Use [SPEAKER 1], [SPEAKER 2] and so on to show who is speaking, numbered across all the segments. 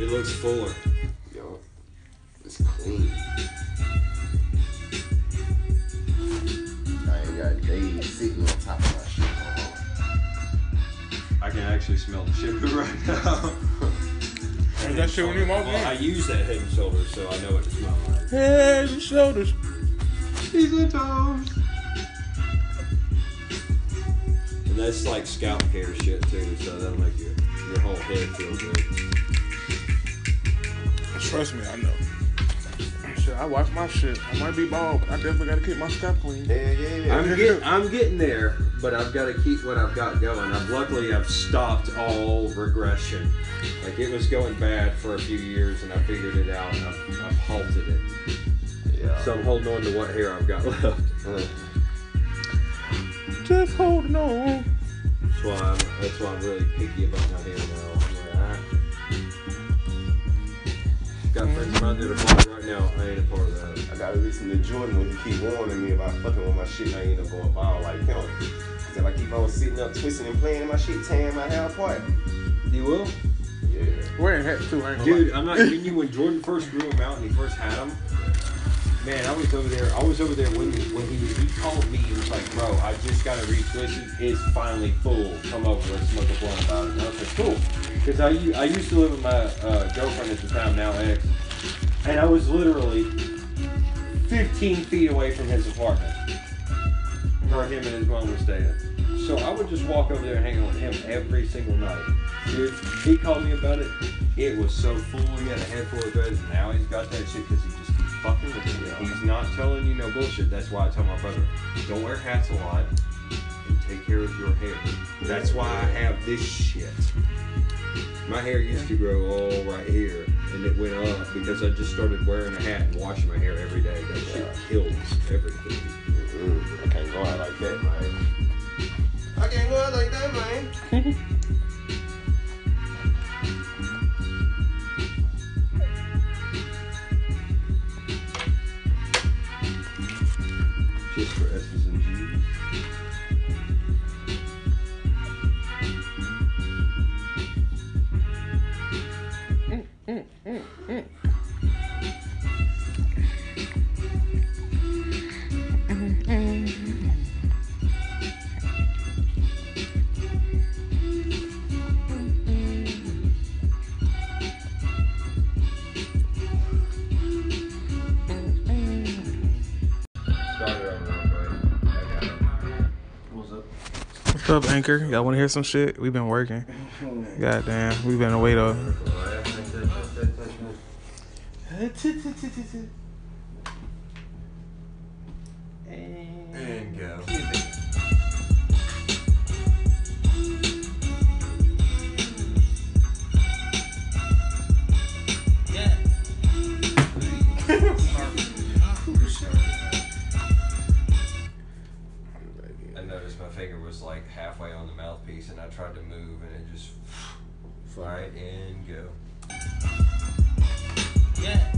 [SPEAKER 1] It looks fuller.
[SPEAKER 2] Yo, it's clean. I ain't got days sitting on top of my shit.
[SPEAKER 1] I can actually smell the shit right now.
[SPEAKER 3] Is that shit when you walk
[SPEAKER 1] well, I use that head and shoulders, so I know what it smells like.
[SPEAKER 3] Head and shoulders.
[SPEAKER 1] He's a toes. And that's like scalp care shit too, so that'll make your your whole head feel good.
[SPEAKER 3] Trust me, I know. Shit, I wash my shit. I might be bald, but I definitely gotta keep my scalp clean.
[SPEAKER 2] Yeah, yeah, yeah.
[SPEAKER 1] I'm getting I'm getting there, but I've got to keep what I've got going. I've luckily I've stopped all regression. Like it was going bad for a few years, and I figured it out, and I've, I've halted it.
[SPEAKER 2] yeah.
[SPEAKER 1] So I'm holding on to what hair I've got left.
[SPEAKER 3] Just holding on.
[SPEAKER 1] That's why I'm that's why I'm really picky about my hair now. Got friends around there to right now. I ain't a part of that.
[SPEAKER 2] I gotta listen to Jordan when he keep warning me about fucking with my shit. I end up going bald like him. Cause if I keep on sitting up, twisting and playing my shit, tearing my hair apart.
[SPEAKER 1] You will?
[SPEAKER 2] Yeah.
[SPEAKER 3] Wearing hat too, I ain't
[SPEAKER 1] Dude,
[SPEAKER 3] lie.
[SPEAKER 1] I'm not kidding you. When Jordan first grew them out and he first had them, man, I was over there. I was over there when when he he called me and was like, "Bro, I just got to retwist it. It's finally full. Come over and smoke a blunt about it." And I was like, "Cool," because I I used to live with my uh, girlfriend at the time, now ex, and I was literally 15 feet away from his apartment where him and his mom were staying. So I would just walk over there and hang out with him every single night. Dude, he called me about it. It was so full. He had a handful of dreads. and Now he's got that shit because he just keeps fucking with it. He's not telling you no bullshit. That's why I tell my brother, don't wear hats a lot and take care of your hair. That's why I have this shit. My hair used to grow all right here, and it went up because I just started wearing a hat and washing my hair every day. That shit kills everything.
[SPEAKER 2] Mm-mm. I can't go out like that, man. I can't go out like that, man.
[SPEAKER 1] Just for S's and G's.
[SPEAKER 2] Up,
[SPEAKER 3] Anchor? Y'all wanna hear some shit? We've been working. Goddamn, we've been away though.
[SPEAKER 1] Noticed my finger was like halfway on the mouthpiece, and I tried to move, and it just right and go. Yeah.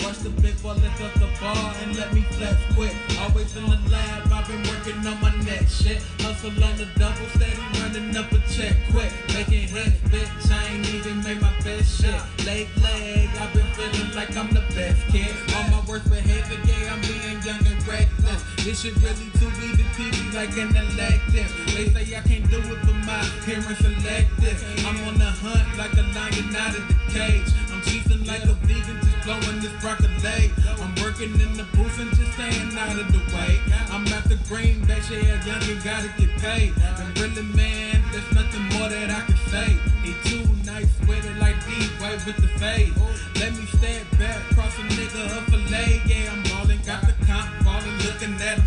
[SPEAKER 4] Watch the big boy lift up the bar and let me flex quick. Always in the lab, I've been working on my next shit. Hustle on the double, steady running up a check quick. Making hits, bitch, I ain't even made my best shit. Leg, leg, I've been feeling like I'm the best kid. All my worst behavior, yeah, I'm being young and reckless. This shit really too be the TV like an elective. They say I can't do it, but my appearance selective. I'm on the hunt like a lion out of the cage. I'm cheating like a vegan, just blowing this broccoli. I'm working in the booth and just staying out of the way. I'm at the green, that shit young and gotta get paid. And really, man, there's nothing more that I can say. He too with it like D-Wade with the fade. Let me step back, cross a nigga leg. Yeah, I'm ballin', got the comp, ballin', looking at him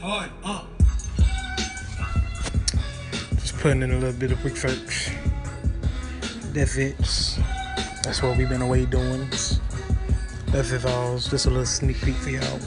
[SPEAKER 4] hard, uh.
[SPEAKER 3] Just putting in a little bit of research. That's it. That's what we've been away doing. That's it all. Just a little sneak peek for y'all.